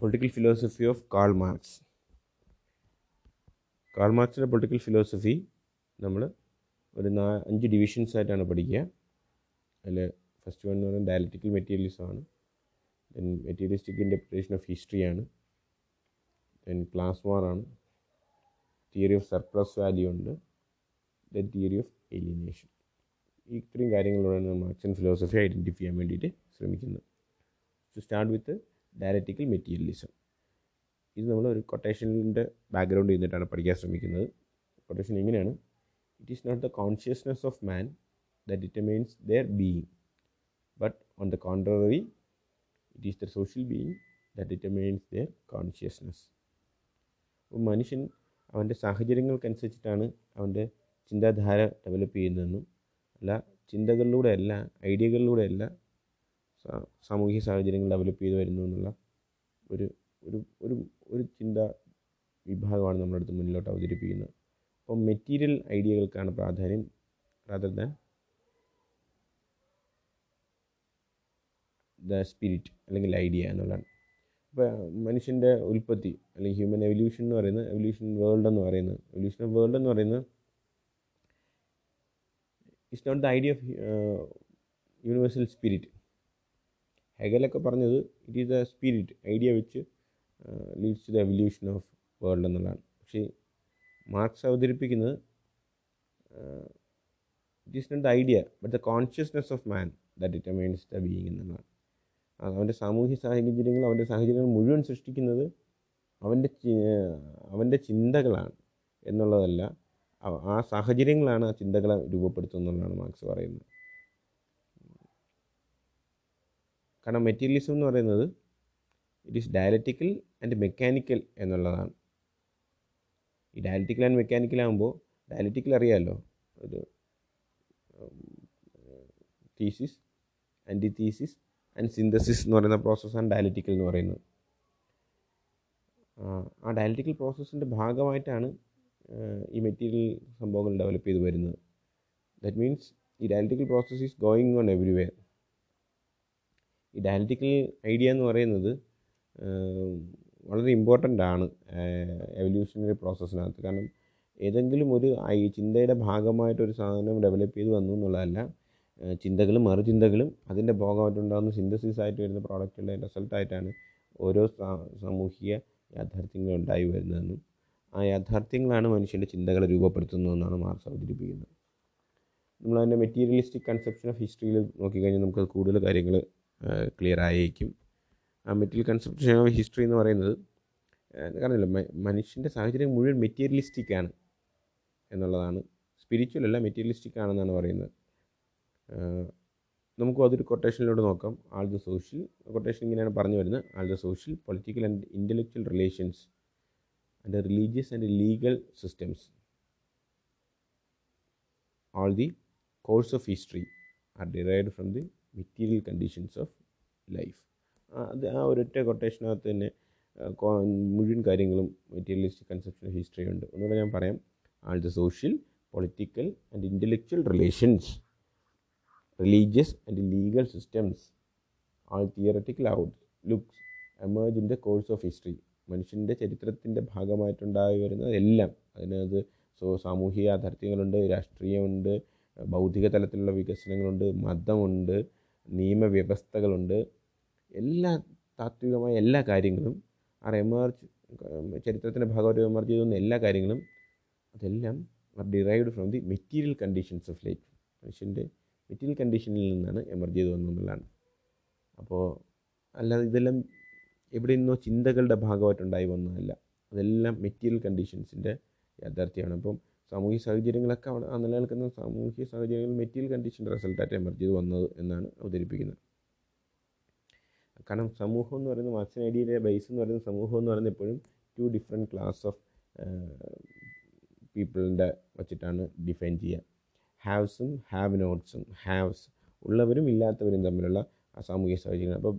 Political philosophy of Karl Marx Karl മാർക്സിന്റെ political philosophy നമ്മൾ ഒരു നാ അഞ്ച് ഡിവിഷൻസ് ആയിട്ടാണ് പഠിക്കുക. അതിൽ ഫസ്റ്റ് വൺ എന്ന് പറയുന്നത് ഡയലറ്റിക്കൽ മെറ്റീരിയലിസം ആണ്. Then materialistic interpretation of ഹിസ്റ്ററിയാണ് then class war theory of surplus value ഉണ്ട്. ദെൻ തിയറി ഓഫ് എലിനേഷൻ ഈ ഇത്രയും കാര്യങ്ങളിലൂടെയാണ് മാർക്സിൻ ഫിലോസഫി ഐഡന്റിഫൈ ചെയ്യാൻ വേണ്ടിയിട്ട് ശ്രമിക്കുന്നത്. To start with dialectical materialism ഇത് നമ്മൾ ഒരു കൊട്ടേഷനിന്റെ ബാക്ക്ഗ്രൗണ്ട് ചെയ്തിട്ടാണ് പഠിക്കാൻ ശ്രമിക്കുന്നത്. കൊട്ടേഷൻ എങ്ങനെയാണ്? It is not the consciousness of man the determines their being but on the contrary it is the social being the determines their consciousness അപ്പോൾ മനുഷ്യൻ അവന്റെ സാഹചര്യങ്ങൾക്കനുസരിച്ചിട്ടാണ് അവന്റെ ചിന്താധാര ഡെവലപ്പ് ചെയ്യുന്നതെന്നും അല്ല ചിന്തകളിലൂടെയല്ല ഐഡിയകളിലൂടെയല്ല സാമൂഹിക സാഹചര്യങ്ങൾ ഡെവലപ്പ് ചെയ്ത് വരുന്നു എന്നുള്ള ഒരു ഒരു ഒരു ഒരു ചിന്ത വിഭാഗമാണ് നമ്മുടെ അടുത്ത് മുന്നിലോട്ട് അവതരിപ്പിക്കുന്നത്. അപ്പോൾ മെറ്റീരിയൽ ഐഡിയകൾക്കാണ് പ്രാധാന്യം. റാദർ ദാൻ ദ സ്പിരിറ്റ് അല്ലെങ്കിൽ ഐഡിയ എന്നുള്ളതാണ്. ഇപ്പോൾ മനുഷ്യന്റെ ഉൽപ്പത്തി അല്ലെങ്കിൽ ഹ്യൂമൻ എവല്യൂഷൻ എന്ന് പറയുന്നത് എവല്യൂഷൻ വേൾഡ് എന്ന് പറയുന്നത്. എവല്യൂഷൻ ഓഫ് വേൾഡ് എന്ന് പറയുന്നത് it's not the idea of universal spirit ഹെഗലൊക്കെ പറഞ്ഞത് it is the spirit idea വെച്ച് leads to the evolution of world എന്നുള്ളതാണ്. പക്ഷേ മാർക്സ് അവതരിപ്പിക്കുന്നത് it is not the idea but the consciousness of man the determines the being എന്നുള്ളതാണ്. അവന്റെ സാമൂഹ്യ സാഹചര്യങ്ങൾ അവന്റെ സാഹചര്യങ്ങൾ മുഴുവൻ സൃഷ്ടിക്കുന്നത് അവന്റെ അവന്റെ ചിന്തകളാണ് എന്നുള്ളതല്ല ആ സാഹചര്യങ്ങളാണ് ആ ചിന്തകളെ രൂപപ്പെടുത്തുന്നതെന്നാണ് മാർക്സ് പറയുന്നത്. കാരണം മെറ്റീരിയലിസം എന്ന് പറയുന്നത് it is dialectical and mechanical എന്നുള്ളതാണ്. ഈ ഡയലറ്റിക്കൽ ആൻഡ് മെക്കാനിക്കൽ ആകുമ്പോൾ ഡയലറ്റിക്കൽ അറിയാമല്ലോ ഒരു thesis antithesis and synthesis എന്ന് പറയുന്ന പ്രോസസ്സാണ് ഡയലറ്റിക്കൽ എന്ന് പറയുന്നത്. ആ ഡയലറ്റിക്കൽ പ്രോസസ്സിന്റെ ഭാഗമായിട്ടാണ് ഈ മെറ്റീരിയൽ സംഭവങ്ങൾ ഡെവലപ്പ് ചെയ്ത് വരുന്നത്. ദറ്റ് മീൻസ് ഈ dialectical process is going on everywhere ഈ ഡയലറ്റിക്കൽ ഐഡിയ എന്ന് പറയുന്നത് വളരെ ഇമ്പോർട്ടന്റ് ആണ് എവല്യൂഷണറി പ്രോസസ്സിനകത്ത് കാരണം ഏതെങ്കിലും ഒരു ഐ ചിന്തയുടെ ഭാഗമായിട്ടൊരു സാധനം ഡെവലപ്പ് ചെയ്ത് വന്നു എന്നുള്ളതല്ല ചിന്തകളും മറുചിന്തകളും അതിന്റെ ഭാഗമായിട്ടുണ്ടാകുന്ന സിന്തസിസ് ആയിട്ട് വരുന്ന പ്രോഡക്റ്റുകളുടെ റിസൾട്ടായിട്ടാണ് ഓരോ സാമൂഹിക യാഥാർത്ഥ്യങ്ങൾ ഉണ്ടായി വരുന്നതെന്നും ആ യാഥാർത്ഥ്യങ്ങളാണ് മനുഷ്യന്റെ ചിന്തകളെ രൂപപ്പെടുത്തുന്നതെന്നാണ് മാർക്സ് അവതരിപ്പിക്കുന്നത്. നമ്മൾ അതിന്റെ മെറ്റീരിയലിസ്റ്റിക് കൺസെപ്ഷൻ ഓഫ് ഹിസ്റ്ററിയിൽ നോക്കിക്കഴിഞ്ഞാൽ നമുക്ക് കൂടുതൽ കാര്യങ്ങൾ ക്ലിയർ ആയേക്കും. ആ മെറ്റീരിയൽ കൺസെപ്ഷൻ ഓഫ് ഹിസ്റ്ററി എന്ന് പറയുന്നത് കാരണമല്ല മനുഷ്യന്റെ സാഹചര്യം മുഴുവൻ മെറ്റീരിയലിസ്റ്റിക് ആണ് എന്നുള്ളതാണ്. സ്പിരിച്വൽ അല്ല മെറ്റീരിയലിസ്റ്റിക് ആണെന്നാണ് പറയുന്നത്. നമുക്കും അതൊരു കൊട്ടേഷനിലൂടെ നോക്കാം. ആൾ ദ സോഷ്യൽ കൊട്ടേഷൻ ഇങ്ങനെയാണ് പറഞ്ഞു വരുന്നത്. All the social political and intellectual relations and religious and legal systems all the course of history are derived from the material conditions of life അത് ആ ഒരൊറ്റ കൊട്ടേഷനകത്ത് തന്നെ മുഴുവൻ കാര്യങ്ങളും മെറ്റീരിയലിസ്റ്റിക് കൺസെപ്ഷൻ ഹിസ്റ്ററി ഉണ്ട്. ഒന്നുകൂടെ ഞാൻ പറയാം. All the social political and intellectual relations religious and legal systems all theoretical outlooks emerge in the course of history. മനുഷ്യന്റെ ചരിത്രത്തിന്റെ ഭാഗമായിട്ടുണ്ടായി വരുന്നതെല്ലാം അതിനകത്ത് സോ സാമൂഹിക യാഥാർത്ഥ്യങ്ങളുണ്ട് രാഷ്ട്രീയമുണ്ട് ബൗദ്ധിക തലത്തിലുള്ള വികസനങ്ങളുണ്ട് മതമുണ്ട് നിയമവ്യവസ്ഥകളുണ്ട്. എല്ലാ താത്വികമായ എല്ലാ കാര്യങ്ങളും ആ എമർജ് ചരിത്രത്തിന്റെ ഭാഗമായിട്ട് എമർജ് ചെയ്തുന്ന എല്ലാ കാര്യങ്ങളും അതെല്ലാം are derived from the material conditions of life മനുഷ്യന്റെ മെറ്റീരിയൽ കണ്ടീഷനിൽ നിന്നാണ് എമർജ് ചെയ്ത് വന്നതെന്നുള്ളതാണ്. അപ്പോൾ അല്ലാതെ ഇതെല്ലാം എവിടെ നിന്നോ ചിന്തകളുടെ ഭാഗമായിട്ടുണ്ടായി വന്നതല്ല. അതെല്ലാം മെറ്റീരിയൽ കണ്ടീഷൻസിന്റെ യാഥാർത്ഥ്യമാണ്. അപ്പം സാമൂഹിക സാഹചര്യങ്ങളൊക്കെ അവിടെ നിലനിൽക്കുന്ന സാമൂഹ്യ സാഹചര്യങ്ങൾ മെറ്റീരിയൽ കണ്ടീഷന്റെ റിസൾട്ടായിട്ട് എമർജ് ചെയ്ത് വന്നത് എന്നാണ് അവതരിപ്പിക്കുന്നത്. കാരണം സമൂഹം എന്ന് പറയുന്നത് മാർക്സിൻ ഐഡിയയുടെ ബേസ് എന്ന് പറയുന്ന സമൂഹം എന്ന് പറയുന്നത് എപ്പോഴും ടു ഡിഫറെന്റ് ക്ലാസ് ഓഫ് പീപ്പിളിന്റെ വച്ചിട്ടാണ് ഡിഫൈൻ ചെയ്യുക. ഹാവ്സും ഹാവ് നോട്ട്സും ഹാവ്സ് ഉള്ളവരും ഇല്ലാത്തവരും തമ്മിലുള്ള ആ സാമൂഹിക സാഹചര്യങ്ങൾ. അപ്പോൾ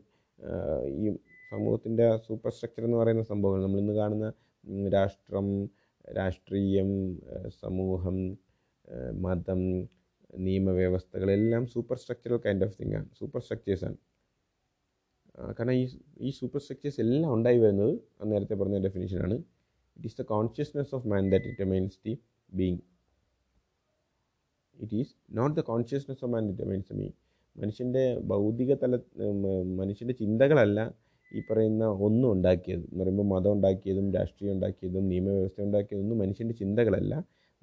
ഈ സമൂഹത്തിന്റെ സൂപ്പർ സ്ട്രക്ചർ എന്ന് പറയുന്ന സംഭവങ്ങൾ നമ്മളിന്ന് കാണുന്ന രാഷ്ട്രം രാഷ്ട്രീയം സമൂഹം മതം നിയമവ്യവസ്ഥകളെല്ലാം superstructural kind of thing ആണ്. സൂപ്പർ സ്ട്രക്ചേഴ്സാണ് കാരണം ഈ ഈ സൂപ്പർ സ്ട്രക്ചേഴ്സ് എല്ലാം ഉണ്ടായി വരുന്നത് ആ നേരത്തെ പറഞ്ഞ ഡെഫിനേഷനാണ് it is the consciousness of man that determines the being it is not the consciousness of man determines being മനുഷ്യന്റെ ഭൗതിക തല മനുഷ്യന്റെ ചിന്തകളല്ല ഈ പറയുന്ന ഒന്നും ഉണ്ടാക്കിയത് എന്ന് പറയുമ്പോൾ മതം ഉണ്ടാക്കിയതും രാഷ്ട്രീയം ഉണ്ടാക്കിയതും നിയമവ്യവസ്ഥ ഉണ്ടാക്കിയതൊന്നും മനുഷ്യന്റെ ചിന്തകളല്ല.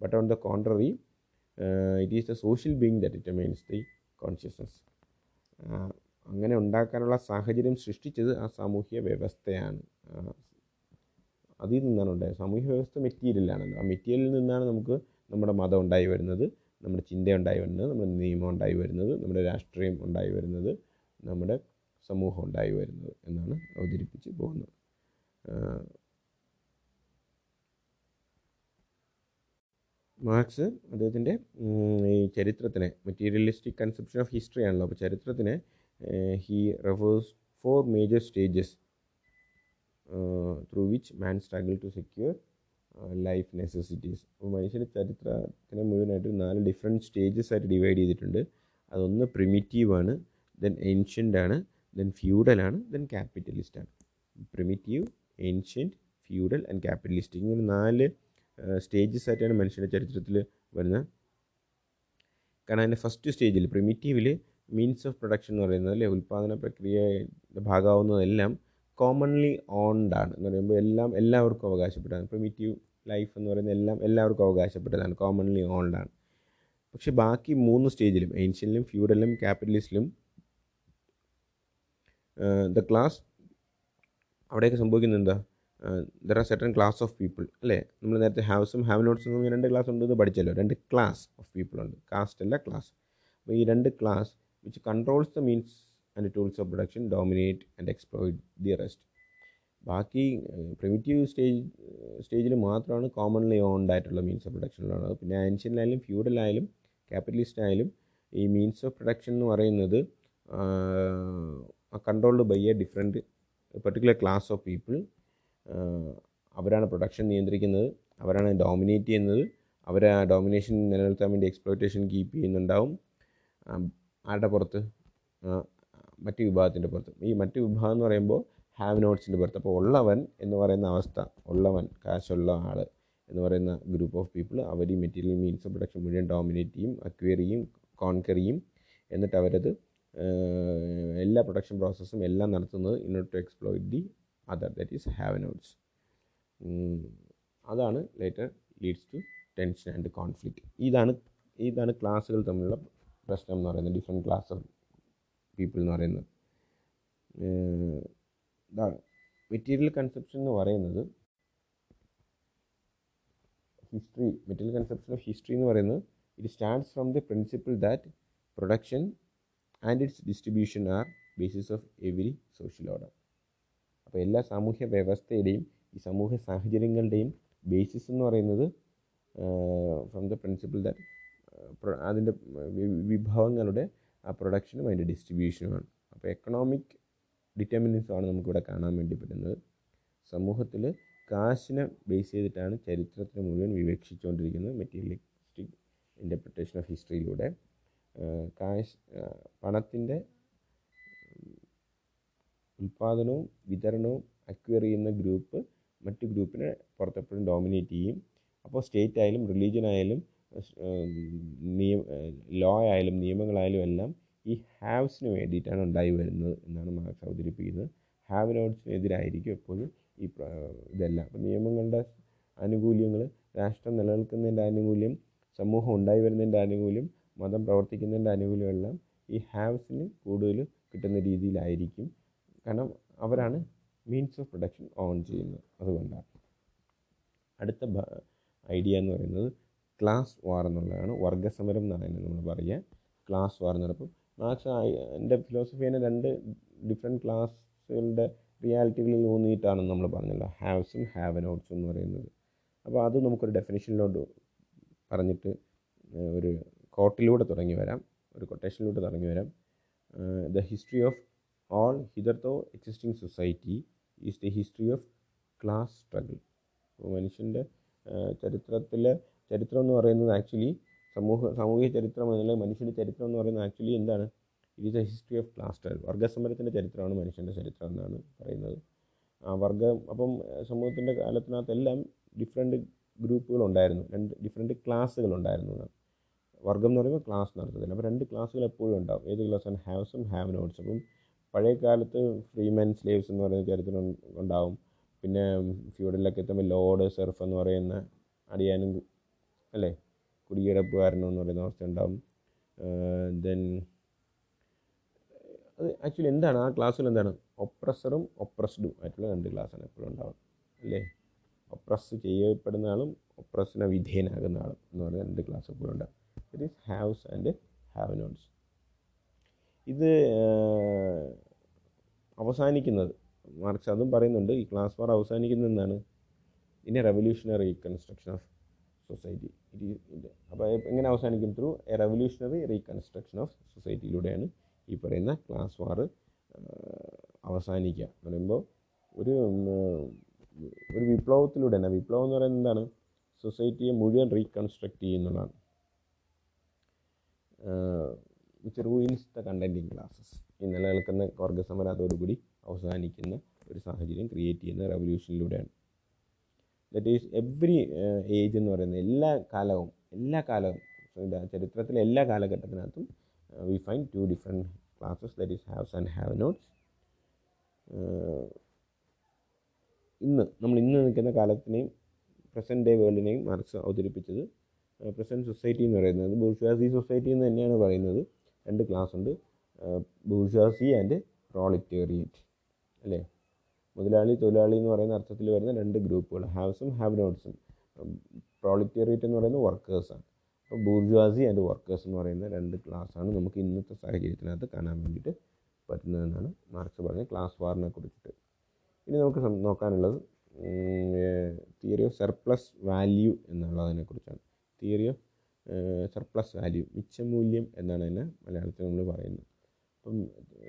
But on the contrary it is the social being that determines the consciousness അങ്ങനെ ഉണ്ടാക്കാനുള്ള സാഹചര്യം സൃഷ്ടിച്ചത് ആ സാമൂഹ്യ വ്യവസ്ഥയാണ്. അതിൽ നിന്നാണ് ഉണ്ടായത്. സാമൂഹ്യ വ്യവസ്ഥ മെറ്റീരിയലാണല്ലോ ആ മെറ്റീരിയലിൽ നിന്നാണ് നമുക്ക് നമ്മുടെ മതം ഉണ്ടായി വരുന്നത് നമ്മുടെ ചിന്ത ഉണ്ടായി വരുന്നത് നമ്മുടെ നിയമം ഉണ്ടായി വരുന്നത് നമ്മുടെ രാഷ്ട്രീയം ഉണ്ടായി വരുന്നത് നമ്മുടെ സമൂഹം ഉണ്ടായി വരുന്നത് എന്നാണ് അവതരിപ്പിച്ച് പോകുന്നത്. മാർക്സ് അദ്ദേഹത്തിന്റെ ഈ ചരിത്രത്തിനെ മെറ്റീരിയലിസ്റ്റിക് കൺസെപ്ഷൻ ഓഫ് ഹിസ്റ്ററി ആണല്ലോ അപ്പോൾ ചരിത്രത്തിനെ he refers four major stages through which man struggle to secure life necessities. അപ്പോൾ മനുഷ്യന്റെ ചരിത്രത്തിനെ മുഴുവനായിട്ട് നാല് ഡിഫറെന്റ് സ്റ്റേജസ് ആയിട്ട് ഡിവൈഡ് ചെയ്തിട്ടുണ്ട്. അതൊന്ന് പ്രിമിറ്റീവ് ആണ് ദെൻ ഏൻഷ്യന്റ് ആണ് ദെൻ ഫ്യൂഡലാണ് ദെൻ ക്യാപിറ്റലിസ്റ്റ് ആണ്. Primitive ancient feudal and capitalist ഇങ്ങനെ നാല് സ്റ്റേജസ് ആയിട്ടാണ് മനുഷ്യന്റെ ചരിത്രത്തിൽ വരുന്നത് കാരണം അതിന്റെ ഫസ്റ്റ് സ്റ്റേജിൽ പ്രിമിറ്റീവിൽ മീൻസ് ഓഫ് പ്രൊഡക്ഷൻ എന്ന് പറയുന്നത് അല്ലെ ഉൽപ്പാദന പ്രക്രിയയുടെ ഭാഗമാവുന്നതെല്ലാം കോമൺലി ഓൺഡ് ആണ്. എന്ന് പറയുമ്പോൾ എല്ലാം എല്ലാവർക്കും അവകാശപ്പെട്ടതാണ്. പ്രിമിറ്റീവ് ലൈഫ് എന്ന് പറയുന്നത് എല്ലാം എല്ലാവർക്കും അവകാശപ്പെട്ടതാണ്. കോമൺലി ഓൺഡ് ആണ്. പക്ഷേ ബാക്കി മൂന്ന് സ്റ്റേജിലും ഏൻഷ്യനിലും ഫ്യൂഡലിലും ക്യാപിറ്റലിസ്റ്റിലും ദ ക്ലാസ് അവിടെയൊക്കെ സംഭവിക്കുന്നത് എന്താ there are certain class of people അല്ലേ? നമ്മൾ നേരത്തെ ഹാവ്സും ഹാവ് നോട്ട്സും എന്ന് രണ്ട് ക്ലാസ് ഉണ്ട് എന്ന് പഠിച്ചല്ലോ. രണ്ട് ക്ലാസ് ഓഫ് പീപ്പിൾ ഉണ്ട്. കാസ്റ്റ് അല്ല ക്ലാസ് അപ്പോൾ ഈ രണ്ട് class which controls the means and tools of production dominate and exploit the rest ബാക്കി പ്രിമിറ്റീവ് സ്റ്റേജ് സ്റ്റേജിൽ മാത്രമാണ് കോമൺലി ഓൺഡ് ആയിട്ടുള്ള മീൻസ് ഓഫ് പ്രൊഡക്ഷൻ ഉള്ളത്. പിന്നെ ആൻഷ്യനിലായാലും ഫ്യൂഡലായാലും ക്യാപിറ്റലിസ്റ്റ് ആയാലും ഈ മീൻസ് ഓഫ് പ്രൊഡക്ഷൻ എന്ന് പറയുന്നത് controlled by a different particular class of people അവരാണ് പ്രൊഡക്ഷൻ നിയന്ത്രിക്കുന്നത് അവരാണ് ഡോമിനേറ്റ് ചെയ്യുന്നത് അവർ ആ ഡോമിനേഷൻ നിലനിർത്താൻ വേണ്ടി എക്സ്പ്ലോയിറ്റേഷൻ കീപ്പ് ചെയ്യുന്നുണ്ടാവും. ആരുടെ പുറത്ത്? മറ്റ് വിഭാഗത്തിന്റെ പുറത്ത്. ഈ മറ്റ് വിഭാഗം എന്ന് പറയുമ്പോൾ ഹാവ് നോട്ട്സിന്റെ പുറത്ത്. അപ്പോൾ ഉള്ളവൻ എന്ന് പറയുന്ന അവസ്ഥ ഉള്ളവൻ കാശുള്ള ആൾ എന്ന് പറയുന്ന ഗ്രൂപ്പ് ഓഫ് പീപ്പിൾ അവർ ഈ മെറ്റീരിയൽ മീൻസ് പ്രൊഡക്ഷൻ മുഴുവൻ ഡോമിനേറ്റ് ചെയ്യും അക്വയർ ചെയ്യും കോൺകർ ചെയ്യും. എന്നിട്ട് അവരത് എല്ലാ പ്രൊഡക്ഷൻ പ്രോസസ്സും എല്ലാം നടത്തുന്നത് in to exploit the other that is have nots അതാണ് later leads to tension and conflict ഇതാണ് ഇതാണ് ക്ലാസ്സുകൾ തമ്മിലുള്ള പ്രശ്നം എന്ന് പറയുന്നത് ഡിഫറെന്റ് ക്ലാസ് ഓഫ് പീപ്പിൾ എന്ന് പറയുന്നത്. മെറ്റീരിയൽ കൺസെപ്ഷൻ എന്ന് പറയുന്നത് history material conception of history എന്ന് പറയുന്നത് it starts from the principle that production and its distribution are basis of every social order അപ്പോൾ എല്ലാ സാമൂഹ്യ വ്യവസ്ഥയുടെയും ഈ സമൂഹ സാഹചര്യങ്ങളുടെയും ബേസിസ് എന്ന് പറയുന്നത് ഫ്രം ദ പ്രിൻസിപ്പിൾ ദാറ്റ് അതിന്റെ വിഭവങ്ങളുടെ ആ പ്രൊഡക്ഷനും അതിന്റെ ഡിസ്ട്രിബ്യൂഷനുമാണ് അപ്പോൾ എക്കണോമിക് ഡിറ്റർമിനൻസ് ആണ് നമുക്കിവിടെ കാണാൻ വേണ്ടി പറ്റുന്നത്. സമൂഹത്തിൽ കാശിനെ ബേസ് ചെയ്തിട്ടാണ് ചരിത്രത്തിന് മുഴുവൻ വിവക്ഷിച്ചുകൊണ്ടിരിക്കുന്നത് മെറ്റീരിയലിസ്റ്റിക് ഇന്റർപ്രിട്ടേഷൻ ഓഫ് ഹിസ്റ്ററിയിലൂടെ കാശ് പണത്തിന്റെ ഉൽപാദനവും വിതരണവും അക്വയർ ചെയ്യുന്ന ഗ്രൂപ്പ് മറ്റ് ഗ്രൂപ്പിനെ പുറത്തെപ്പോഴും ഡോമിനേറ്റ് ചെയ്യും. അപ്പോൾ സ്റ്റേറ്റ് ആയാലും റിലീജിയൻ ആയാലും നിയമ ലോ ആയാലും നിയമങ്ങളായാലും എല്ലാം ഈ ഹാവ്സിന് വേണ്ടിയിട്ടാണ് ഉണ്ടായി വരുന്നത് എന്നാണ് മാർക്സ് അവതരിപ്പിക്കുന്നത്. ഹാവ് നോട്ട്സിനെതിരായിരിക്കും എപ്പോഴും ഈ ഇതെല്ലാം. അപ്പോൾ നിയമങ്ങളുടെ ആനുകൂല്യങ്ങൾ രാഷ്ട്രം നിലനിൽക്കുന്നതിന്റെ ആനുകൂല്യം സമൂഹം ഉണ്ടായി വരുന്നതിന്റെ ആനുകൂല്യം മതം പ്രവർത്തിക്കുന്നതിന്റെ ആനുകൂല്യമെല്ലാം ഈ ഹാവ്സിന് കൂടുതൽ കിട്ടുന്ന രീതിയിലായിരിക്കും. കാരണം അവരാണ് മീൻസ് ഓഫ് പ്രൊഡക്ഷൻ ഓൺ ചെയ്യുന്നത്. അതുകൊണ്ടാണ്. അടുത്ത ഐഡിയ എന്ന് പറയുന്നത് ക്ലാസ് വാർ എന്നുള്ളതാണ്. വർഗസമരം എന്നാണ് അതിനെ നമ്മൾ പറയുക. ക്ലാസ് വാർ എന്ന് പറയുമ്പോൾ മാർക്സ് എന്റെ ഫിലോസഫി തന്നെ രണ്ട് ഡിഫറെന്റ് ക്ലാസ്സുകളുടെ റിയാലിറ്റികളിൽ ഊന്നിയിട്ടാണ് നമ്മൾ പറഞ്ഞല്ലോ. ഹാവ്സും ഹാവ് നോട്ട്സും എന്ന് പറയുന്നത്. അപ്പോൾ അത് നമുക്കൊരു ഡെഫിനേഷനിലോട്ട് പറഞ്ഞിട്ട് ഒരു കോട്ടിലൂടെ തുടങ്ങി വരാം. ഒരു കൊട്ടേഷനിലൂടെ തുടങ്ങി വരാം. The history of all hitherto existing society is the history of class struggle മനുഷ്യന്റെ ചരിത്രത്തിൽ ചരിത്രം എന്ന് പറയുന്നത് ആക്ച്വലി സമൂഹ സാമൂഹിക ചരിത്രം എന്നുള്ള മനുഷ്യന്റെ ചരിത്രം എന്ന് പറയുന്നത് ആക്ച്വലി എന്താണ്? It is a history of class struggle വർഗസമരത്തിന്റെ ചരിത്രമാണ് മനുഷ്യന്റെ ചരിത്രം എന്നാണ് പറയുന്നത്. ആ വർഗം അപ്പം സമൂഹത്തിന്റെ കാലത്തിനകത്തെല്ലാം ഡിഫറെന്റ് ഗ്രൂപ്പുകളുണ്ടായിരുന്നു രണ്ട് ഡിഫറെന്റ് ക്ലാസ്സുകളുണ്ടായിരുന്നു എന്നാണ്. വർഗം എന്ന് പറയുമ്പോൾ ക്ലാസ് നടത്തുന്നില്ല അപ്പോൾ രണ്ട് ക്ലാസ്സുകൾ എപ്പോഴും ഉണ്ടാവും. ഏത് ക്ലാസ്സാണ് ഹാവ്സും ഹാവ് നോട്ട്സ് അപ്പം പഴയ കാലത്ത് ഫ്രീമാൻ സ്ലേവ്സ് എന്ന് പറയുന്ന ചരിത്രം ഉണ്ടാവും. പിന്നെ ഫ്യൂഡലിലൊക്കെ എത്തുമ്പോൾ ലോഡ് സെർഫ് എന്ന് പറയുന്ന അടിയാനും അല്ലേ? കുടികിടപ്പുകാരനും എന്ന് പറയുന്ന അവസ്ഥ ഉണ്ടാവും. ദെൻ അത് ആക്ച്വലി എന്താണ്? ആ ക്ലാസ്സിൽ എന്താണ്? ഒപ്രസറും ഒപ്രസ്ഡും ആയിട്ടുള്ള രണ്ട് ക്ലാസ്സാണ് എപ്പോഴും ഉണ്ടാവുക. അല്ലേ? ഒപ്രസ് ചെയ്യപ്പെടുന്ന ആളും ഒപ്രസിന് വിധേയനാകുന്ന ആളും എന്ന് പറയുന്ന രണ്ട് ക്ലാസ് എപ്പോഴും it is haves and have nots ഇത് അവസാനിക്കുന്നത്. മാർക്സ് അതും പറയുന്നുണ്ട് ഈ ക്ലാസ് വാർ അവസാനിക്കുന്നത് എന്താണ് in a revolutionary reconstruction of society ഇത് അപ്പോൾ എങ്ങനെ അവസാനിക്കും? Through a revolutionary reconstruction of സൊസൈറ്റിയിലൂടെയാണ് ഈ പറയുന്ന ക്ലാസ് വാർ അവസാനിക്കുക. എന്ന് പറയുമ്പോൾ ഒരു ഒരു വിപ്ലവത്തിലൂടെയാണ്. വിപ്ലവം എന്ന് പറയുന്നത് എന്താണ്? സൊസൈറ്റിയെ മുഴുവൻ റീകൺസ്ട്രക്റ്റ് ചെയ്യുന്നതാണ്. Which ruins the contending classes ഈ നിലനിൽക്കുന്ന വർഗസമരം അതോടുകൂടി അവസാനിക്കുന്ന ഒരു സാഹചര്യം ക്രിയേറ്റ് ചെയ്യുന്ന റെവല്യൂഷനിലൂടെയാണ് ദറ്റ് ഈസ് എവ്രി ഏജ് എന്ന് പറയുന്നത് എല്ലാ കാലവും എല്ലാ കാലവും ചരിത്രത്തിലെ എല്ലാ കാലഘട്ടത്തിനകത്തും we find two different classes that is haves and have nots ഇന്ന് നമ്മൾ ഇന്ന് നിൽക്കുന്ന കാലത്തിനെയും പ്രസന്റ് ഡേ വേൾഡിനെയും മാർക്സ് അവതരിപ്പിച്ചത് പ്രസന്റ് സൊസൈറ്റി എന്ന് പറയുന്നത്. ബൂർഷ്വാസി സൊസൈറ്റി എന്ന് തന്നെയാണ് പറയുന്നത്. രണ്ട് ക്ലാസ് ഉണ്ട്. ബൂർഷ്വാസി ആൻഡ് പ്രോളിറ്റേറിയറ്റ് അല്ലേ? മുതലാളി തൊഴിലാളി എന്ന് പറയുന്ന അർത്ഥത്തിൽ വരുന്ന രണ്ട് ഗ്രൂപ്പുകൾ. ഹാവ്സും ഹാവ് നോട്ട്സും പ്രോളിറ്റേറിയറ്റ് എന്ന് പറയുന്നത് വർക്കേഴ്സാണ് അപ്പോൾ ബൂർജ്വാസി ആൻഡ് വർക്കേഴ്സ് എന്ന് പറയുന്ന രണ്ട് ക്ലാസ്സാണ് നമുക്ക് ഇന്നത്തെ സാഹചര്യത്തിനകത്ത് കാണാൻ വേണ്ടിയിട്ട് പറ്റുന്നതെന്നാണ് മാർക്സ് പറഞ്ഞ ക്ലാസ് വാറിനെ കുറിച്ചിട്ട്. ഇനി നമുക്ക് നോക്കാനുള്ളത് തിയറി ഓഫ് സർപ്ലസ് വാല്യൂ എന്നുള്ളതിനെ കുറിച്ചാണ്. തിയറി ഓഫ് സർപ്ലസ് വാല്യൂ മിച്ചമൂല്യം എന്നാണ് അതിനെ മലയാളത്തിൽ നമ്മൾ പറയുന്നത്. അപ്പം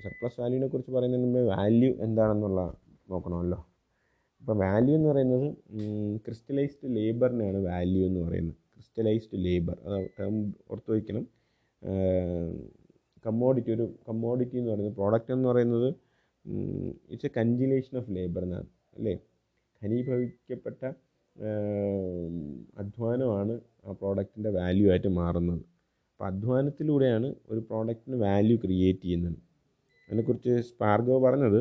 സർപ്ലസ് വാല്യൂവിനെ കുറിച്ച് പറയുന്നതിന് മുമ്പ് വാല്യൂ എന്താണെന്നുള്ള നോക്കണമല്ലോ. അപ്പോൾ വാല്യൂ എന്ന് പറയുന്നത് ക്രിസ്റ്റലൈസ്ഡ് ലേബറിനെയാണ് വാല്യൂ എന്ന് പറയുന്നത്. ക്രിസ്റ്റലൈസ്ഡ് ലേബർ അത് ടേം ഓർത്ത് വയ്ക്കണം. കമ്മോഡിറ്റി ഒരു കമ്മോഡിറ്റി എന്ന് പറയുന്നത് പ്രോഡക്റ്റ് എന്ന് പറയുന്നത് it's a congelation of labour എന്നാണ് അല്ലേ? ഖനീഭവിക്കപ്പെട്ട അധ്വാനമാണ് ആ പ്രോഡക്റ്റിന്റെ വാല്യൂ ആയിട്ട് മാറുന്നത്. അപ്പോൾ അധ്വാനത്തിലൂടെയാണ് ഒരു പ്രോഡക്റ്റിന് വാല്യൂ ക്രിയേറ്റ് ചെയ്യുന്നത്. അതിനെക്കുറിച്ച് സ്പാർഗോ പറഞ്ഞത്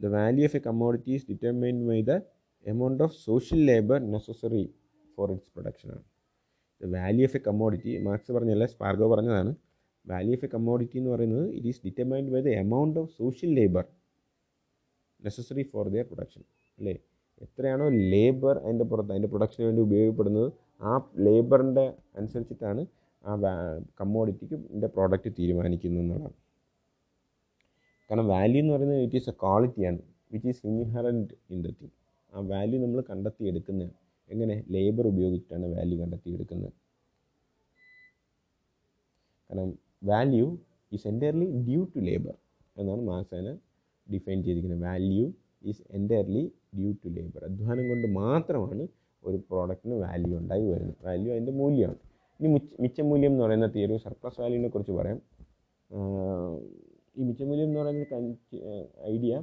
the value of a commodity is determined by the amount of social labour necessary for its പ്രൊഡക്ഷനാണ് the value of a commodity Marx പറഞ്ഞല്ല സ്പാർഗോ പറഞ്ഞതാണ് വാല്യൂ ഓഫ് എ കമ്മോഡിറ്റി എന്ന് പറയുന്നത് it is determined by the amount of social labour necessary for their production അല്ലേ? എത്രയാണോ labour അതിന്റെ പുറത്ത് അതിന്റെ production വേണ്ടി ഉപയോഗപ്പെടുന്നത് ആ ലേബറിന്റെ അനുസരിച്ചിട്ടാണ് ആ കമ്മോഡിറ്റിക്ക് ഇതിന്റെ പ്രോഡക്റ്റ് തീരുമാനിക്കുന്നത് എന്നുള്ളതാണ്. കാരണം വാല്യൂ എന്ന് പറയുന്നത് ഇറ്റ് ഈസ് എ ക്വാളിറ്റിയാണ് which is inherent in the thing ആ വാല്യൂ നമ്മൾ കണ്ടെത്തിയെടുക്കുന്നത് എങ്ങനെ? ലേബർ ഉപയോഗിച്ചിട്ടാണ് വാല്യൂ കണ്ടെത്തിയെടുക്കുന്നത്. കാരണം value is entirely due to labour എന്നാണ് അതിനെ ഡിഫൈൻ ചെയ്തിരിക്കുന്നത്. Value is entirely due to labour അധ്വാനം കൊണ്ട് മാത്രമാണ് ഒരു പ്രോഡക്റ്റിന് വാല്യൂ ഉണ്ടായി വരുന്നത്. വാല്യൂ അതിന്റെ മൂല്യമാണ്. ഇനി മിച്ച മൂല്യം എന്ന് പറയുന്ന തിയറി സർപ്ലസ് വാല്യൂവിനെ കുറിച്ച് പറയാം. ഈ മിച്ചമൂല്യം എന്ന് പറയുന്ന ഐഡിയ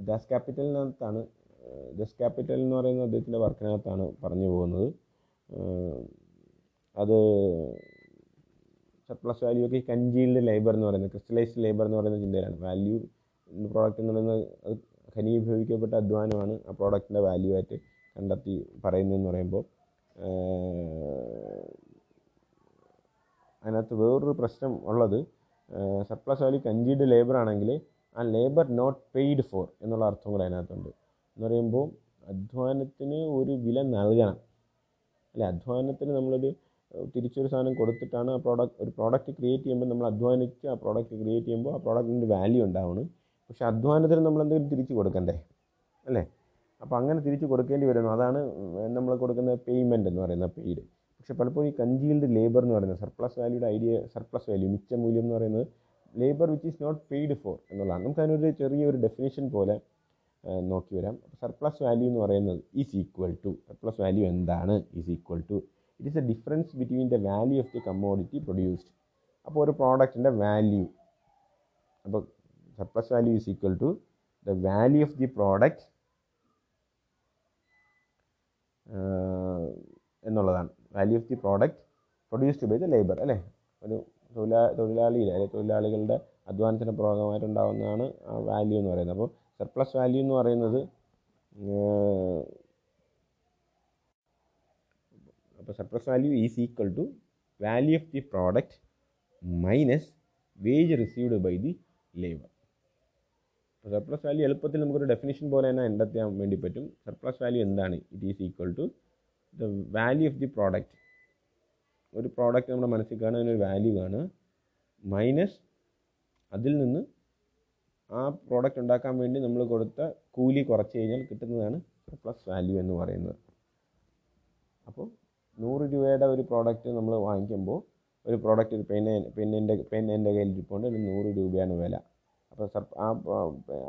ദാസ് ക്യാപിറ്റലിനകത്താണ് ദസ് ക്യാപിറ്റൽ എന്ന് പറയുന്ന അദ്ദേഹത്തിന്റെ വർക്കിനകത്താണ് പറഞ്ഞു പോകുന്നത്. അത് സർപ്ലസ് വാല്യൂ ഒക്കെ കൺജീൽഡ് ലേബർ എന്ന് പറയുന്നത് ക്രിസ്റ്റലൈസ്ഡ് ലേബർ എന്ന് പറയുന്ന ചിന്തയിലാണ്. വാല്യൂ പ്രോഡക്റ്റ് എന്ന് പറയുന്നത് അത് ഖനീഭവിക്കപ്പെട്ട അധ്വാനമാണ് ആ പ്രോഡക്റ്റിന്റെ വാല്യൂ ആയിട്ട് കണ്ടെത്തി പറയുന്നതെന്ന് പറയുമ്പോൾ അതിനകത്ത് വേറൊരു പ്രശ്നം ഉള്ളത് സർപ്ലസ് വാല്യൂ കഞ്ചീഡ് ലേബർ ആണെങ്കിൽ ആ ലേബർ നോട്ട് പെയ്ഡ് ഫോർ എന്നുള്ള അർത്ഥം കൂടെ അതിനകത്തുണ്ട്. എന്ന് പറയുമ്പോൾ അധ്വാനത്തിന് ഒരു വില നൽകണം. അല്ലെ അധ്വാനത്തിന് നമ്മളൊരു തിരിച്ചൊരു സാധനം കൊടുത്തിട്ടാണ് ആ പ്രോഡക്റ്റ് ഒരു പ്രോഡക്റ്റ് ക്രിയേറ്റ് ചെയ്യുമ്പോൾ നമ്മൾ അധ്വാനിച്ച് ആ പ്രോഡക്റ്റ് ക്രിയേറ്റ് ചെയ്യുമ്പോൾ ആ പ്രോഡക്റ്റിന്റെ വാല്യൂ ഉണ്ടാവണം. പക്ഷേ അധ്വാനത്തിന് നമ്മൾ എന്തെങ്കിലും തിരിച്ചു കൊടുക്കണ്ടേ? അല്ലേ? അപ്പോൾ അങ്ങനെ തിരിച്ചു കൊടുക്കേണ്ടി വരുന്നു. അതാണ് നമ്മൾ കൊടുക്കുന്ന പേയ്മെന്റ് എന്ന് പറയുന്ന പെയ്ഡ് പക്ഷേ പലപ്പോഴും ഈ കഞ്ചീൽഡ് ലേബർ എന്ന് പറയുന്നത് സർപ്ലസ് വാല്യൂയുടെ ഐഡിയ സർപ്ലസ് വാല്യൂ മിച്ച മൂല്യം എന്ന് പറയുന്നത് labour which is not paid for എന്നുള്ളതാണ്. നമുക്ക് അതിനൊരു ചെറിയൊരു ഡെഫിനേഷൻ പോലെ നോക്കി വരാം. സർപ്ലസ് വാല്യൂ എന്ന് പറയുന്നത് is equal to surplus value എന്താണ്? Is equal to it is a difference between the value of the commodity produced അപ്പോൾ ഒരു പ്രോഡക്റ്റിന്റെ വാല്യൂ അപ്പോൾ surplus value is equal to the value of the product എന്നുള്ളതാണ്. Value of the product produced by the labour അല്ലേ? ഒരു തൊഴിലാ തൊഴിലാളിയിലെ അല്ലെ തൊഴിലാളികളുടെ അധ്വാനത്തിന് ഭാഗമായിട്ടുണ്ടാകുന്നതാണ് value എന്ന് പറയുന്നത്. അപ്പോൾ സർപ്ലസ് വാല്യൂ എന്ന് പറയുന്നത് അപ്പോൾ surplus value is equal to value of the product minus wage received by the labour surplus value എളുപ്പത്തിൽ നമുക്കൊരു ഡെഫിനിഷൻ പോലെ തന്നെ കണ്ടെത്താൻ വേണ്ടി പറ്റും. സർപ്ലസ് വാല്യൂ എന്താണ്? It is equal to the value of the product ഒരു പ്രോഡക്റ്റ് നമ്മുടെ മനസ്സിൽ കാണുക അതിനൊരു വാല്യൂ കാണുക മൈനസ് അതിൽ നിന്ന് ആ പ്രോഡക്റ്റ് ഉണ്ടാക്കാൻ വേണ്ടി നമ്മൾ കൊടുത്ത കൂലി കുറച്ച് കഴിഞ്ഞാൽ കിട്ടുന്നതാണ് സർപ്ലസ് വാല്യൂ എന്ന് പറയുന്നത്. അപ്പോൾ നൂറ് രൂപയുടെ ഒരു പ്രോഡക്റ്റ് നമ്മൾ വാങ്ങിക്കുമ്പോൾ ഒരു പ്രോഡക്റ്റ് ഒരു പെൻ പെന്നിന്റെ പെൻ എന്റെ കയ്യിൽ ഇരിപ്പുണ്ട് നൂറ് രൂപയാണ് വില. അപ്പോൾ സർ ആ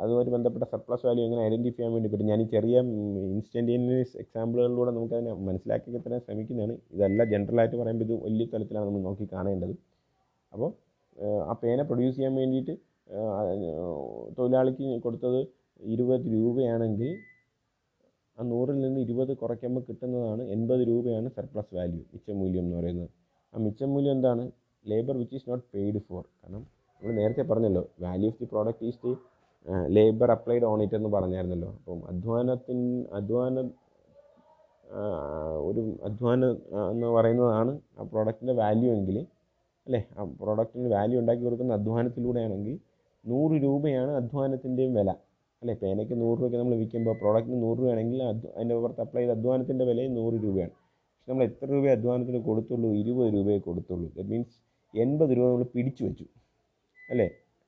അതുമായി ബന്ധപ്പെട്ട സർപ്ലസ് വാല്യൂ എങ്ങനെ ഐഡന്റിഫൈ ചെയ്യാൻ വേണ്ടി പറ്റും? ഞാൻ ചെറിയ ഇൻസ്റ്റന്റേനിയസ് എക്സാമ്പിളുകളിലൂടെ നമുക്കതിനെ മനസ്സിലാക്കി തരാൻ ശ്രമിക്കുന്നതാണ്. ഇതല്ല ജനറലായിട്ട് പറയുമ്പോൾ ഇത് വലിയ തലത്തിലാണ് നമ്മൾ നോക്കി കാണേണ്ടത്. അപ്പോൾ ആ പേന പ്രൊഡ്യൂസ് ചെയ്യാൻ വേണ്ടിയിട്ട് തൊഴിലാളിക്ക് കൊടുത്തത് ഇരുപത് രൂപയാണെങ്കിൽ ആ നൂറിൽ നിന്ന് ഇരുപത് കുറയ്ക്കുമ്പോൾ കിട്ടുന്നതാണ് എൺപത് രൂപയാണ് സർപ്ലസ് വാല്യൂ മിച്ചമൂല്യം എന്ന് പറയുന്നത്. ആ മിച്ച മൂല്യം എന്താണ്? Labour which is not paid for കാരണം നമ്മൾ നേരത്തെ പറഞ്ഞല്ലോ value of the product is the labour applied on it എന്ന് പറഞ്ഞായിരുന്നല്ലോ. അപ്പം അധ്വാനത്തിൻ അധ്വാന ഒരു അധ്വാനം എന്ന് പറയുന്നതാണ് ആ പ്രോഡക്റ്റിന്റെ വാല്യൂ എങ്കിൽ അല്ലേ? ആ പ്രോഡക്റ്റിന് വാല്യൂ ഉണ്ടാക്കി കൊടുക്കുന്ന അധ്വാനത്തിലൂടെയാണെങ്കിൽ നൂറ് രൂപയാണ് അധ്വാനത്തിന്റെയും വില. അല്ലേ? പേനയ്ക്ക് നൂറ് രൂപയ്ക്ക് നമ്മൾ വിൽക്കുമ്പോൾ പ്രോഡക്റ്റിന് നൂറ് രൂപയാണെങ്കിൽ അതിന്റെ പുറത്ത് അപ്ലൈ ചെയ്ത അധ്വാനത്തിന്റെ വിലയും നൂറ് രൂപയാണ്. പക്ഷെ നമ്മൾ എത്ര രൂപ അധ്വാനത്തിന് കൊടുത്തുള്ളൂ? ഇരുപത് രൂപയെ കൊടുത്തുള്ളൂ. ദറ്റ് മീൻസ് എൺപത് രൂപ നമ്മൾ പിടിച്ചു വെച്ചു. അല്ലേ?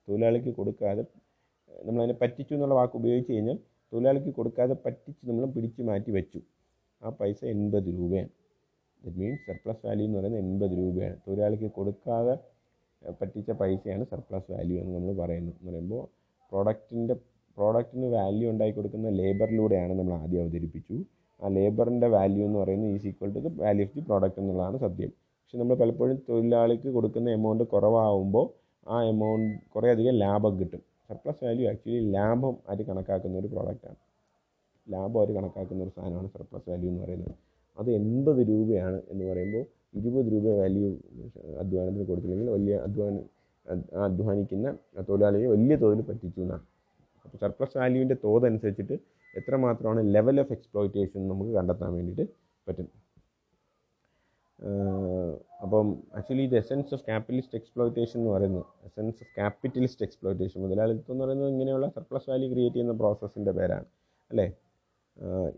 തൊഴിലാളിക്ക് കൊടുക്കാതെ നമ്മളതിനെ പറ്റിച്ചു എന്നുള്ള വാക്ക് ഉപയോഗിച്ച് കഴിഞ്ഞാൽ തൊഴിലാളിക്ക് കൊടുക്കാതെ പറ്റിച്ച് നമ്മൾ പിടിച്ചു മാറ്റി വെച്ചു. ആ പൈസ എൺപത് രൂപയാണ്. ദറ്റ് മീൻസ് സർപ്ലസ് വാല്യൂ എന്ന് പറയുന്നത് എൺപത് രൂപയാണ്. തൊഴിലാളിക്ക് കൊടുക്കാതെ പറ്റിച്ച പൈസയാണ് സർപ്ലസ് വാല്യൂ എന്ന് നമ്മൾ പറയുന്നത്. എന്ന് പറയുമ്പോൾ പ്രോഡക്റ്റിന്റെ പ്രോഡക്റ്റിന് വാല്യൂ ഉണ്ടാക്കി കൊടുക്കുന്ന ലേബറിലൂടെയാണ് നമ്മൾ ആദ്യം അവതരിപ്പിച്ചു. ആ ലേബറിന്റെ വാല്യൂ എന്ന് പറയുന്നത് is equal to the value of the product എന്നുള്ളതാണ് സത്യം. പക്ഷെ നമ്മൾ പലപ്പോഴും തൊഴിലാളിക്ക് കൊടുക്കുന്ന എമൗണ്ട് കുറവാകുമ്പോൾ ആ എമൗണ്ട് കുറേയധികം ലാഭം കിട്ടും. സർപ്ലസ് വാല്യൂ ആക്ച്വലി ലാഭം ആയിട്ട് കണക്കാക്കുന്ന ഒരു പ്രോഡക്റ്റാണ് ലാഭം അവർ കണക്കാക്കുന്ന ഒരു സാധനമാണ് സർപ്ലസ് വാല്യൂ എന്ന് പറയുന്നത്. അത് എൺപത് രൂപയാണ് എന്ന് പറയുമ്പോൾ ഇരുപത് രൂപ വാല്യൂ അധ്വാനത്തിന് കൊടുത്തില്ലെങ്കിൽ വലിയ അധ്വാനം അധ്വാനിക്കുന്ന തൊഴിലാളിയെ വലിയ തോതിൽ പറ്റിച്ചു എന്നാണ്. അപ്പോൾ സർപ്ലസ് വാല്യൂവിന്റെ തോതനുസരിച്ചിട്ട് എത്രമാത്രമാണ് ലെവൽ ഓഫ് എക്സ്പ്ലോയിറ്റേഷൻ നമുക്ക് കണ്ടെത്താൻ വേണ്ടിയിട്ട് പറ്റും. അപ്പം ആക്ച്വലി ഇത് എസെൻസ് ഓഫ് ക്യാപിറ്റലിസ്റ്റ് എക്സ്പ്ലോയിറ്റേഷൻ എന്ന് പറയുന്നത് എസെൻസ് ഓഫ് ക്യാപിറ്റലിസ്റ്റ് എക്സ്പ്ലോയിറ്റേഷൻ മുതലാളിത്തം എന്ന് പറയുന്നത് ഇങ്ങനെയുള്ള സർപ്ലസ് വാല്യൂ ക്രിയേറ്റ് ചെയ്യുന്ന പ്രോസസ്സിന്റെ പേരാണ് അല്ലേ?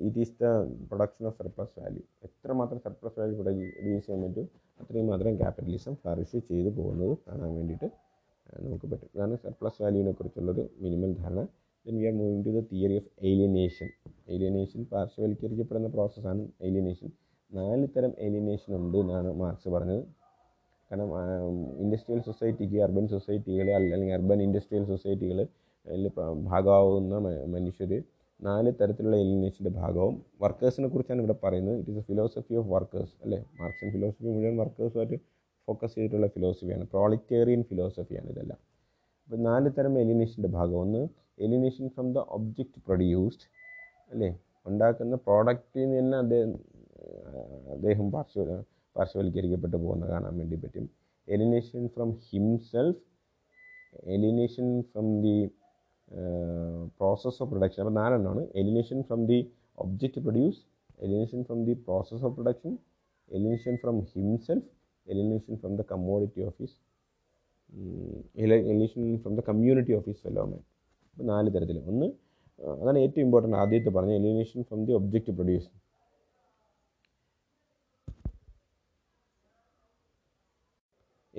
It is the production of surplus value എത്രമാത്രം സർപ്ലസ് വാല്യൂ പ്രൊഡ്യൂസ് ചെയ്യാൻ പറ്റും അത്രയും മാത്രം ക്യാപിറ്റലിസം ഫ്ലറിഷ് ചെയ്ത് പോകുന്നത് കാണാൻ വേണ്ടിയിട്ട് നമുക്ക് പറ്റും. ഇതാണ് സർപ്ലസ് വാല്യൂവിനെ കുറിച്ചുള്ളൊരു മിനിമം ധാരണ. Then we are moving to the theory of alienation alienation പാർശ്വവൽക്കരിക്കപ്പെടുന്ന പ്രോസസ്സാണ് ഏലിയനേഷൻ നാല് തരം എലിമിനേഷൻ ഉണ്ട് എന്നാണ് മാർക്സ് പറഞ്ഞത്. കാരണം ഇൻഡസ്ട്രിയൽ സൊസൈറ്റിക്ക് അർബൻ സൊസൈറ്റികൾ അല്ലെങ്കിൽ അർബൻ ഇൻഡസ്ട്രിയൽ സൊസൈറ്റികൾ ഭാഗമാവുന്ന മനുഷ്യർ നാല് തരത്തിലുള്ള എലിമിനേഷന്റെ ഭാഗവും വർക്കേഴ്സിനെ കുറിച്ചാണ് ഇവിടെ പറയുന്നത്. It is a philosophy of workers അല്ലേ? മാർക്സിൻ ഫിലോസഫി മുഴുവൻ വർക്കേഴ്സുമായിട്ട് ഫോക്കസ് ചെയ്തിട്ടുള്ള ഫിലോസഫിയാണ് പ്രോളിറ്റേറിയൻ ഫിലോസഫിയാണ് ഇതെല്ലാം. അപ്പോൾ നാല് തരം എലിനേഷന്റെ ഭാഗം. ഒന്ന് alienation from the object produced അല്ലേ? ഉണ്ടാക്കുന്ന പ്രോഡക്റ്റിൽ നിന്ന് തന്നെ അദ്ദേഹം അദ്ദേഹം പാർശ്വ പാർശ്വവൽക്കരിക്കപ്പെട്ടു പോകുന്ന കാണാൻ വേണ്ടി പറ്റും. Alienation from himself alienation from the process of production അപ്പോൾ നാലെണ്ണമാണ്. Alienation from the object produce alienation from the process of production alienation from himself alienation from the commodity of his alienation from the community of his fellow man അപ്പോൾ നാല് തരത്തിൽ ഒന്ന് അതാണ് ഏറ്റവും important ആദ്യത്തെ പറഞ്ഞ alienation from the object produce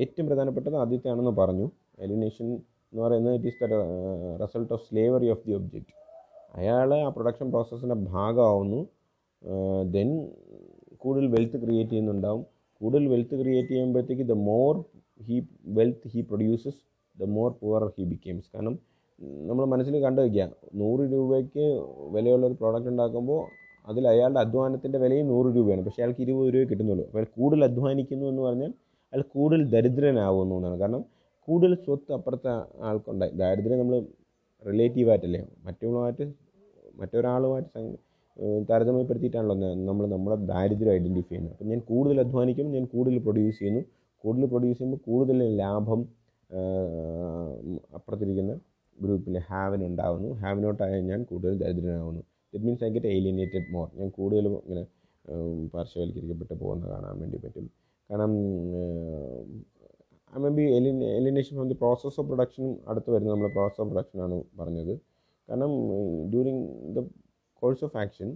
ഏറ്റവും പ്രധാനപ്പെട്ടത് ആദ്യത്തെയാണെന്ന് പറഞ്ഞു. എലിനേഷൻ എന്ന് പറയുന്നത് it is the result of slavery of the object അയാൾ ആ പ്രൊഡക്ഷൻ പ്രോസസ്സിന്റെ ഭാഗമാവുന്നു. ദെൻ കൂടുതൽ വെൽത്ത് ക്രിയേറ്റ് ചെയ്യുന്നുണ്ടാവും. കൂടുതൽ വെൽത്ത് ക്രിയേറ്റ് ചെയ്യുമ്പോഴത്തേക്ക് the more he wealth he produces the more poor he becomes കാരണം നമ്മൾ മനസ്സിൽ കണ്ടു വയ്ക്കുക നൂറ് രൂപയ്ക്ക് വിലയുള്ള ഒരു പ്രോഡക്റ്റ് ഉണ്ടാക്കുമ്പോൾ അതിൽ അയാളുടെ അധ്വാനത്തിന്റെ വിലയും നൂറ് രൂപയാണ്. പക്ഷേ അയാൾക്ക് ഇരുപത് രൂപ കിട്ടുന്നുള്ളൂ. അപ്പോൾ കൂടുതൽ അധ്വാനിക്കുന്നു എന്ന് പറഞ്ഞാൽ അയാൾ കൂടുതൽ ദരിദ്രനാവുന്നു എന്നാണ്. കാരണം കൂടുതൽ സ്വത്ത് അപ്പുറത്തെ ആൾക്കുണ്ടായി ദാരിദ്ര്യം നമ്മൾ റിലേറ്റീവായിട്ടല്ലേ മറ്റുള്ളവരുമായിട്ട് മറ്റൊരാളുമായിട്ട് താരതമ്യപ്പെടുത്തിയിട്ടാണല്ലോ നമ്മൾ നമ്മുടെ ദാരിദ്ര്യം ഐഡന്റിഫൈ ചെയ്യുന്നത്. അപ്പം ഞാൻ കൂടുതൽ അധ്വാനിക്കും ഞാൻ കൂടുതൽ പ്രൊഡ്യൂസ് ചെയ്യുന്നു. കൂടുതൽ പ്രൊഡ്യൂസ് ചെയ്യുമ്പോൾ കൂടുതൽ ലാഭം അപ്പുറത്തിരിക്കുന്ന ഗ്രൂപ്പിൽ ഹാവിനുണ്ടാവുന്നു ഹാവിനോട്ടായ ഞാൻ കൂടുതൽ ദരിദ്രനാവുന്നു. It means I get alienated more ഞാൻ കൂടുതലും ഇങ്ങനെ പാർശ്വവൽക്കരിക്കപ്പെട്ട് പോകുന്ന കാണാൻ വേണ്ടി പറ്റും. കാരണം മേ ബി എലി alienation from the process of പ്രൊഡക്ഷനും അടുത്ത് വരുന്നത് നമ്മൾ പ്രോസസ് ഓഫ് പ്രൊഡക്ഷനാണ് പറഞ്ഞത്. കാരണം during the course of action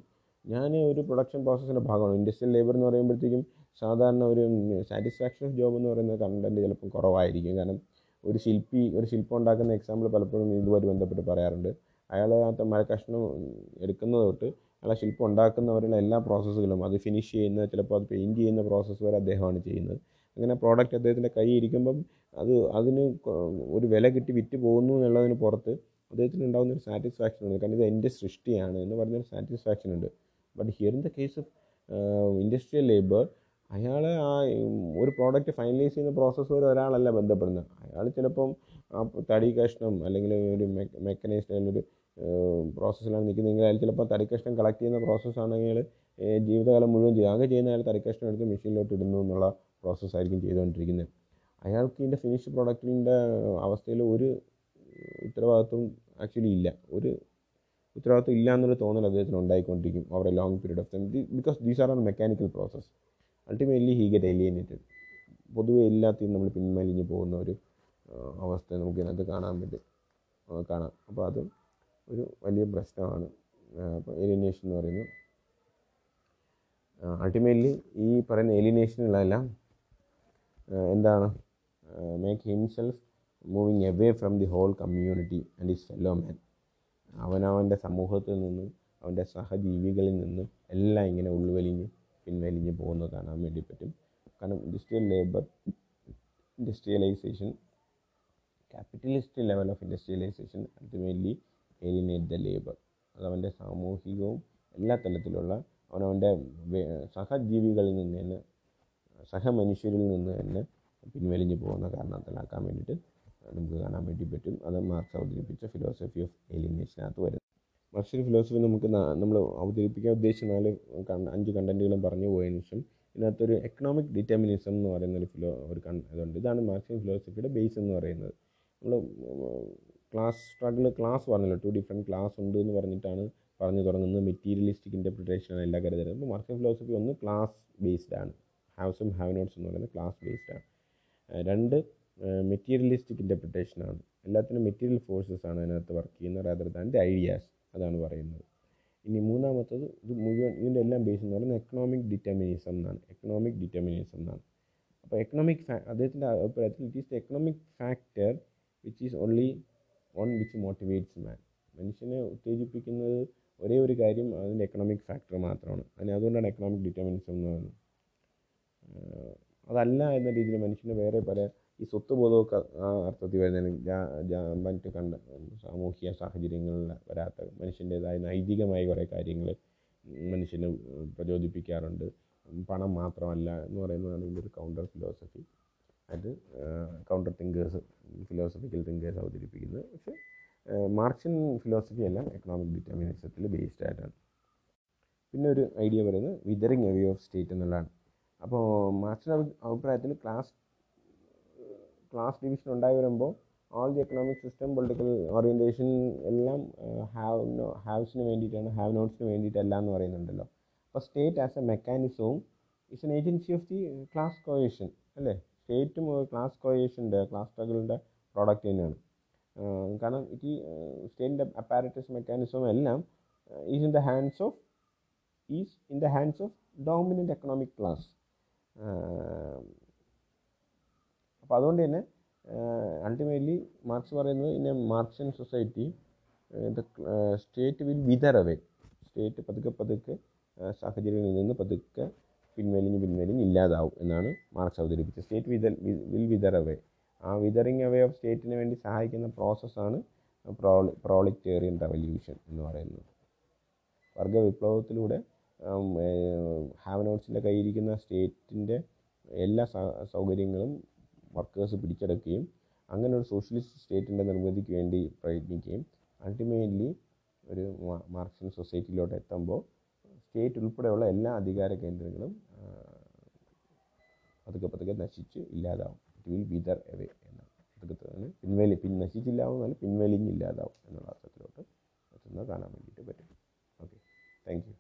ഞാൻ ഒരു പ്രൊഡക്ഷൻ പ്രോസസ്സിന്റെ ഭാഗമാണ്. ഇൻഡസ്ട്രിയൽ ലേബർ എന്ന് പറയുമ്പോഴത്തേക്കും സാധാരണ ഒരു സാറ്റിസ്ഫാക്ഷൻ ഓഫ് ജോബ് എന്ന് പറയുന്ന കണ്ടന്റ് ചിലപ്പം കുറവായിരിക്കും. കാരണം ഒരു ശില്പി ഒരു ശില്പം ഉണ്ടാക്കുന്ന എക്സാമ്പിൾ പലപ്പോഴും ഇതുമായിട്ട് ബന്ധപ്പെട്ട് പറയാറുണ്ട്. അയാൾ ആ മരക്കഷ്ണം എടുക്കുന്നത് തൊട്ട് ആ ശില്പം ഉണ്ടാക്കുന്നവരുള്ള എല്ലാ പ്രോസസ്സുകളും അത് ഫിനിഷ് ചെയ്യുന്ന ചിലപ്പോൾ അത് പെയിന്റ് ചെയ്യുന്ന പ്രോസസ്സ് വരെ അദ്ദേഹമാണ് ചെയ്യുന്നത്. അങ്ങനെ പ്രോഡക്റ്റ് അദ്ദേഹത്തിന്റെ കൈ ഇരിക്കുമ്പം അത് അതിന് ഒരു വില കിട്ടി വിറ്റ് പോകുന്നു എന്നുള്ളതിന് പുറത്ത് അദ്ദേഹത്തിന് ഉണ്ടാകുന്ന ഒരു സാറ്റിസ്ഫാക്ഷൻ ഉണ്ട്. കാരണം ഇത് എന്റെ സൃഷ്ടിയാണ് എന്ന് പറയുന്നൊരു സാറ്റിസ്ഫാക്ഷൻ ഉണ്ട്. But here in the case of industrial labour അയാൾ ആ ഒരു പ്രോഡക്റ്റ് ഫൈനലൈസ് ചെയ്യുന്ന പ്രോസസ്സ് വരെ ഒരാളല്ല ബന്ധപ്പെടുന്നത്. അയാൾ ചിലപ്പം ആ തടി കഷ്ണം അല്ലെങ്കിൽ ഒരു മെക്കനൈസ്ഡ് ആയിട്ടുള്ളൊരു പ്രോസസ്സിലാണ് നിൽക്കുന്നതെങ്കിൽ അയാൾ ചിലപ്പോൾ തടി കഷ്ണം കളക്ട് ചെയ്യുന്ന പ്രോസസ്സാണെങ്കിൽ ജീവിതകാലം മുഴുവൻ ചെയ്യും ആകെ ചെയ്യുന്ന അയാൾ തടി കഷ്ണം എടുത്ത് മെഷീനിലോട്ട് ഇടുന്നു എന്നുള്ള പ്രോസസ്സായിരിക്കും ചെയ്തുകൊണ്ടിരിക്കുന്നത്. അയാൾക്ക് ഇതിന്റെ ഫിനിഷ് പ്രോഡക്റ്റിന്റെ അവസ്ഥയിൽ ഒരു ഉത്തരവാദിത്വം ആക്ച്വലി ഇല്ല. ഒരു ഉത്തരവാദിത്വം ഇല്ല എന്നൊരു തോന്നൽ അദ്ദേഹത്തിന് ഉണ്ടായിക്കൊണ്ടിരിക്കും അവർ a long period of time because these are are mechanical process ultimately he get alienated പൊതുവെ എല്ലാത്തിനും നമ്മൾ പിന്മലിഞ്ഞ് പോകുന്ന ഒരു അവസ്ഥ നമുക്ക് ഇതിനകത്ത് കാണാൻ പറ്റും. കാണാം. അപ്പോൾ അത് ഒരു വലിയ പ്രശ്നമാണ് ഏലിനേഷൻ എന്ന് പറയുന്നത്. അൾട്ടിമേറ്റ്ലി ഈ പറയുന്ന എലിനേഷനുകളെല്ലാം എന്താണ് make himself moving away from the whole community and is fellow man അവനവന്റെ സമൂഹത്തിൽ നിന്നും അവന്റെ സഹജീവികളിൽ നിന്നും എല്ലാം ഇങ്ങനെ ഉൾവലിഞ്ഞ് പിൻവലിഞ്ഞ് പോകുന്നത് കാണാൻ വേണ്ടി പറ്റും. കാരണം industrial labour industrialization capitalist level of industrialization ultimately alienate the labour അതവന്റെ സാമൂഹികവും എല്ലാ തലത്തിലുള്ള അവനവന്റെ സഹജീവികളിൽ നിന്ന് തന്നെ സഹമനുഷ്യരിൽ നിന്ന് തന്നെ പിൻവലിഞ്ഞു പോകുന്ന കാരണത്തിലാക്കാൻ വേണ്ടിയിട്ട് നമുക്ക് കാണാൻ വേണ്ടി പറ്റും. അത് മാർക്സ് അവതരിപ്പിച്ച ഫിലോസഫി ഓഫ് ഏലിനേഷനകത്ത് വരുന്നത് മാർക്സിന്റെ ഫിലോസഫി നമുക്ക് നമ്മൾ അവതരിപ്പിക്കാൻ ഉദ്ദേശിച്ച നാല് അഞ്ച് കണ്ടന്റുകളും പറഞ്ഞു പോയതിനു ശേഷം ഇതിനകത്തൊരു എക്കണോമിക് ഡിറ്റർമിനിസം എന്ന് പറയുന്ന ഒരു ഫിലോ ഒരു ഇതുണ്ട്. ഇതാണ് മാർക്സിൻ ഫിലോസഫിയുടെ ബേസ് എന്ന് പറയുന്നത്. നമ്മൾ ക്ലാസ് സ്ട്രഗിൾ ക്ലാസ് പറഞ്ഞല്ലോ. ടു ഡിഫറെന്റ് ക്ലാസ് ഉണ്ട് എന്ന് പറഞ്ഞിട്ടാണ് പറഞ്ഞു തുടങ്ങുന്നത്. മെറ്റീരിയലിസ്റ്റിക് ഇന്റർപ്രിട്ടേഷനാണ് എല്ലാ കരുതരുന്നത് അപ്പോൾ മാർക്സിയൻ ഫിലോസഫി ഒന്ന് ക്ലാസ് ബേസ്ഡ് ആണ്. ഹാവ്സും ഹാവ് നോട്ട്സ് എന്ന് പറയുന്നത് ക്ലാസ് ബേസ്ഡ് ആണ്. രണ്ട് മെറ്റീരിയലിസ്റ്റിക് ഇന്റർപ്രിട്ടേഷനാണ് എല്ലാത്തിനും മെറ്റീരിയൽ ഫോഴ്സസ് ആണ് അതിനകത്ത് വർക്ക് ചെയ്യുന്നത് റാദർ ദാൻ ദി ഐഡിയാസ് അതാണ് പറയുന്നത്. ഇനി മൂന്നാമത്തത് ഇത് മുഴുവൻ ഇതിന്റെ എല്ലാം ബേസ് എന്ന് പറയുന്നത് എക്കണോമിക് ഡിറ്റർമിനിസം എന്നാണ്. എക്കണോമിക് ഡിറ്റർമിനിസം എന്നാണ്. അപ്പോൾ എക്കണോമിക് അദ്ദേഹത്തിന്റെ അഭിപ്രായത്തിൽ it is the economic factor which is only one which motivates man മനുഷ്യനെ ഉത്തേജിപ്പിക്കുന്നത് ഒരേ ഒരു കാര്യം അതിന്റെ എക്കണോമിക് ഫാക്ടർ മാത്രമാണ്. അതിന് അതുകൊണ്ടാണ് എക്കണോമിക് ഡിറ്റർമിൻസ് എന്ന് പറയുന്നത്. അതല്ല എന്ന രീതിയിൽ മനുഷ്യന് വേറെ പല ഈ സ്വത്ത് ബോധമൊക്കെ ആ അർത്ഥത്തിൽ വരുന്നതിന് മറ്റ് കണ്ട സാമൂഹിക സാഹചര്യങ്ങളിൽ വരാത്ത മനുഷ്യന്റേതായ നൈതികമായ കുറേ കാര്യങ്ങൾ മനുഷ്യന് പ്രചോദിപ്പിക്കാറുണ്ട്. പണം മാത്രമല്ല എന്ന് പറയുന്നതാണ് ഇതിന്റെ ഒരു കൗണ്ടർ ഫിലോസഫി അത് കൗണ്ടർ തിങ്കേഴ്സ് ഫിലോസഫിക്കൽ തിങ്കേഴ്സ് അവതരിപ്പിക്കുന്നത്. പക്ഷേ മാർക്സിൻ ഫിലോസഫി എല്ലാം എക്കണോമിക് ഡിറ്റർമിനിസത്തിൽ ബേസ്ഡ് ആയിട്ടാണ്. പിന്നെ ഒരു ഐഡിയ പറയുന്നത് വിതറിങ് അവേ ഓഫ് സ്റ്റേറ്റ് എന്നുള്ളതാണ്. അപ്പോൾ മാർക്സിന്റെ അഭിപ്രായത്തിൽ ക്ലാസ് ക്ലാസ് ഡിവിഷൻ ഉണ്ടായി വരുമ്പോൾ all the economic system political orientation എല്ലാം ഹാവ് നോ ഹാവ്സിന് വേണ്ടിയിട്ടാണ് ഹാവ് നോട്ട്സിന് വേണ്ടിയിട്ടല്ല എന്ന് പറയുന്നുണ്ടല്ലോ. അപ്പോൾ state as a മെക്കാനിസവും is an agency of the class coercion അല്ലേ? സ്റ്റേറ്റും ക്ലാസ് കോയേഷന്റെ ക്ലാസ് സ്ട്രഗിളിന്റെ പ്രോഡക്റ്റ് തന്നെയാണ്. കാരണം ഈ സ്റ്റേറ്റിന്റെ അപ്പാരറ്റസ് മെക്കാനിസം എല്ലാം is in the hands of is in the hands of dominant economic class അപ്പോൾ അതുകൊണ്ട് തന്നെ അൾട്ടിമേറ്റ്ലി മാർക്സ് പറയുന്നത് in a Marxian society the state will wither away state പതുക്കെ പതുക്കെ സാഹചര്യങ്ങളിൽ നിന്ന് പതുക്കെ പിൻവലിഞ്ഞ് പിൻവലിഞ്ഞ് ഇല്ലാതാവും എന്നാണ് മാർക്സ് അവതരിപ്പിച്ചത്. State wither will wither away ആ വിതറിങ് അവേ ഓഫ് സ്റ്റേറ്റിന് വേണ്ടി സഹായിക്കുന്ന പ്രോസസ്സാണ് പ്രോളി പ്രോളിറ്റേറിയൻ റവല്യൂഷൻ എന്ന് പറയുന്നത്. വർഗ വിപ്ലവത്തിലൂടെ ഹാവ് നോട്ട്സിന്റെ കയ്യിരിക്കുന്ന സ്റ്റേറ്റിന്റെ എല്ലാ സൗകര്യങ്ങളും വർക്കേഴ്സ് പിടിച്ചെടുക്കുകയും അങ്ങനെ ഒരു സോഷ്യലിസ്റ്റ് സ്റ്റേറ്റിന്റെ നിർമ്മിതിക്ക് വേണ്ടി പ്രയത്നിക്കുകയും അൾട്ടിമേറ്റ്ലി ഒരു മാർക്സിൻ സൊസൈറ്റിയിലോട്ട് എത്തുമ്പോൾ സ്റ്റേറ്റ് ഉൾപ്പെടെയുള്ള എല്ലാ അധികാര കേന്ദ്രങ്ങളും പതുക്കെ പതുക്കെ നശിച്ച് ഇല്ലാതാവും. ഇറ്റ് വിൽ വിതർ എവേ എന്നാണ്. പതുക്കെ പിൻവലി പിൻ നശിച്ചില്ലാവും എന്നാലും പിൻവലിഞ്ഞില്ലാതാവും എന്നുള്ള അർത്ഥത്തിലോട്ട് എത്തുന്നത് കാണാൻ വേണ്ടിയിട്ട് പറ്റും. Okay thank you